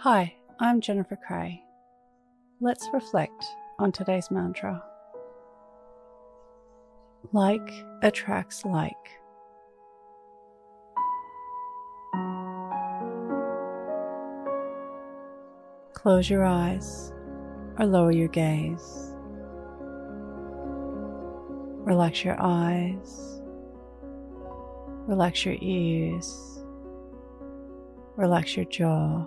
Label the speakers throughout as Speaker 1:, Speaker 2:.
Speaker 1: Hi, I'm Jennifer Cray. Let's reflect on today's mantra. Like attracts like. Close your eyes or lower your gaze. Relax your eyes. Relax your ears. Relax your jaw.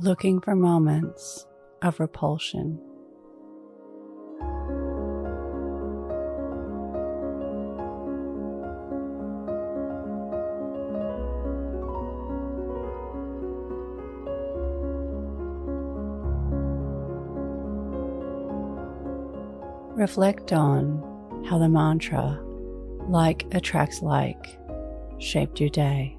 Speaker 1: Looking for moments of repulsion. Reflect on how the mantra, like attracts like, shaped your day.